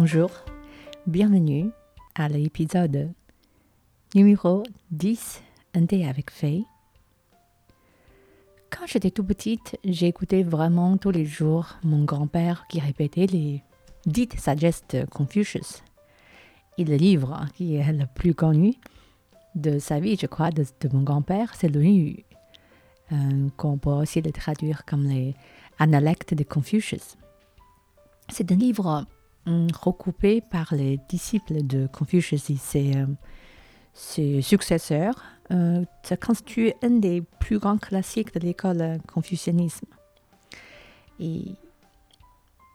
Bonjour, bienvenue à l'épisode numéro 10 Un thé avec Faye. Quand j'étais tout petite, j'écoutais vraiment tous les jours mon grand-père qui répétait les dites sagesses de Confucius. Et le livre qui est le plus connu de sa vie, je crois, de, mon grand-père, c'est le Yu, euh, qu'on peut aussi le traduire comme les Analectes de Confucius. C'est un livre recoupé par les disciples de Confucius et ses, euh, ses successeurs. Euh, ça constitue un des plus grands classiques de l'école confucianisme. Et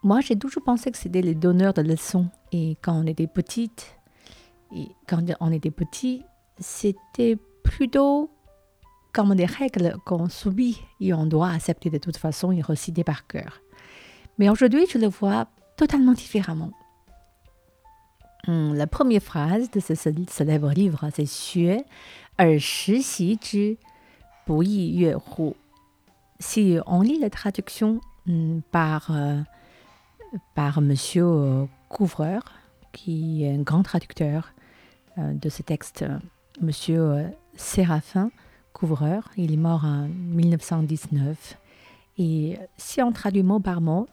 moi, j'ai toujours pensé que c'était les donneurs de leçons. Et quand on était petite, et quand on était petit, c'était plutôt comme des règles qu'on subit et on doit accepter de toute façon et reciter par cœur. Mais aujourd'hui, je le vois totalement différemment. Hmm, la première phrase de ce célèbre livre, c'est er. Si on lit la traduction hmm, par, euh, par Monsieur euh, Couvreur, qui est un grand traducteur euh, de ce texte, Monsieur Séraphin, couvreur. Il est mort en 1919. Et si on traduit mot par mot,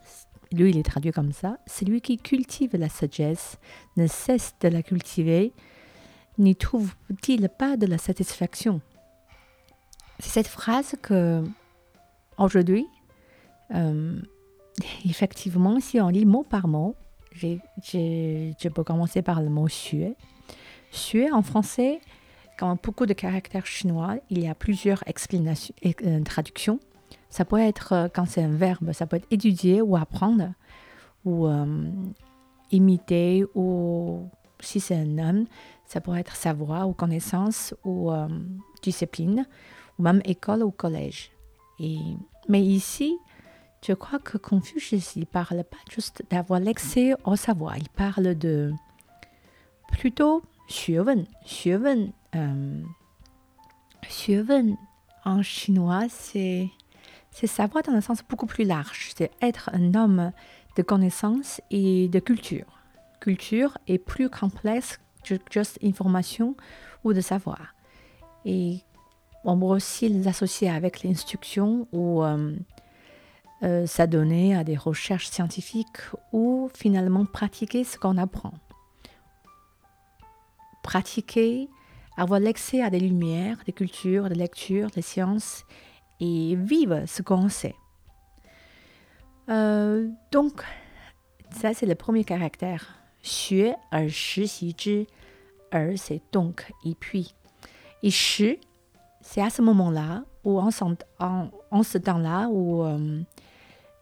lui, il est traduit comme ça. Celui qui cultive la sagesse ne cesse de la cultiver, n'y trouve-t-il pas de la satisfaction? C'est cette phrase que, aujourd'hui, euh, effectivement, si on lit mot par mot, je peux commencer par le mot xue. Xue, en français, comme beaucoup de caractères chinois, il y a plusieurs euh, traductions. Ça peut être, euh, quand c'est un verbe, ça peut être étudier ou apprendre, ou euh, imiter, ou si c'est un homme, ça pourrait être savoir ou connaissance, ou discipline, ou même école ou collège. Et, mais ici, je crois que Confucius, il parle pas juste d'avoir l'accès au savoir, il parle de plutôt 学问，学问 euh, en chinois, c'est savoir dans un sens beaucoup plus large. C'est être un homme de connaissances et de culture. Culture est plus complexe que juste information ou de savoir. Et on peut aussi les associer avec l'instruction ou euh, euh, s'adonner à des recherches scientifiques ou finalement pratiquer ce qu'on apprend. Pratiquer avoir l'accès à des lumières, des cultures, des lectures, des sciences et vivre ce qu'on sait. Euh, donc, ça c'est le premier caractère. Xue er shi zhi. Er c'est donc et puis. Et shi, c'est à ce moment-là, ou en, ce temps-là, où euh,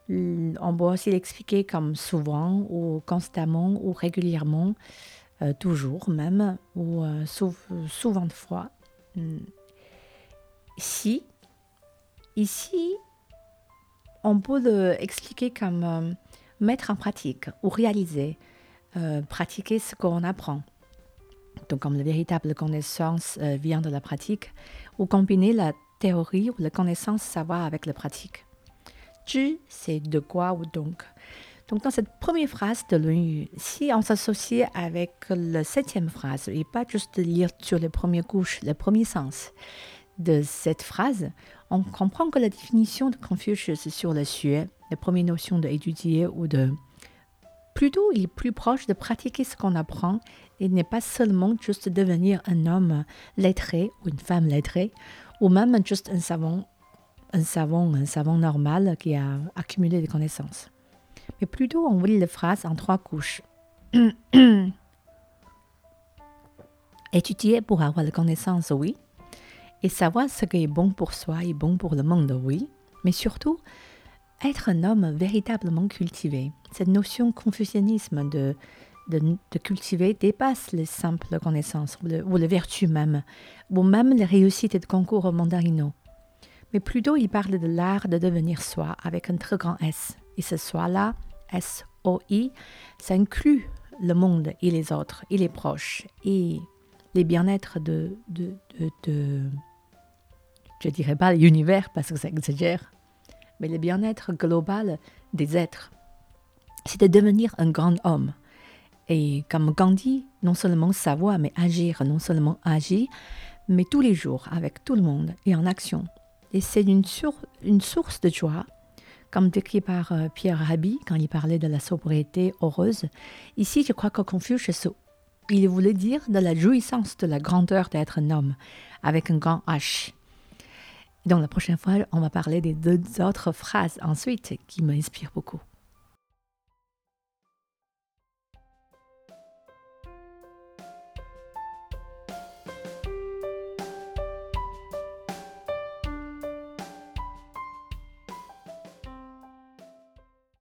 on peut aussi l'expliquer comme souvent, ou constamment, ou régulièrement. Euh, toujours même, ou souvent de fois. Hmm. Si, ici, on peut l'expliquer comme euh, mettre en pratique ou réaliser, pratiquer ce qu'on apprend. Donc, comme la véritable connaissance vient de la pratique, ou combiner la théorie ou la connaissance savoir avec la pratique. Tu, c'est de quoi ou donc. Donc, dans cette première phrase de l'ONU, si on s'associe avec la septième phrase, et pas juste lire sur les premières couches, le premier sens de cette phrase, on comprend que la définition de Confucius sur le sujet, la première notion d'étudier ou de plutôt il est plus proche de pratiquer ce qu'on apprend et n'est pas seulement juste devenir un homme lettré ou une femme lettrée ou même juste un savant, un savant, un savant normal qui a accumulé des connaissances mais plutôt on lit la phrase en trois couches. Étudier pour avoir la connaissance, oui. Et savoir ce qui est bon pour soi et bon pour le monde, oui. Mais surtout, être un homme véritablement cultivé. Cette notion confucianisme de, de, cultiver dépasse les simples connaissances ou, les vertus même, ou même les réussites de concours mandarino. Mais plutôt, il parle de l'art de devenir soi avec un très grand S. Et ce soi-là, S-O-I, ça inclut le monde et les autres et les proches et les bien-être de, de, je dirais pas l'univers parce que ça exagère, mais le bien-être global des êtres. C'est de devenir un grand homme. Et comme Gandhi, non seulement savoir, mais agir, non seulement agir, mais tous les jours, avec tout le monde et en action. Et c'est une, une source de joie, comme décrit par euh, Pierre Rabhi quand il parlait de la sobriété heureuse. Ici, je crois que Confucius, il voulait dire de la jouissance de la grandeur d'être un homme, avec un grand H. Donc la prochaine fois, on va parler des deux autres phrases ensuite qui m'inspirent beaucoup.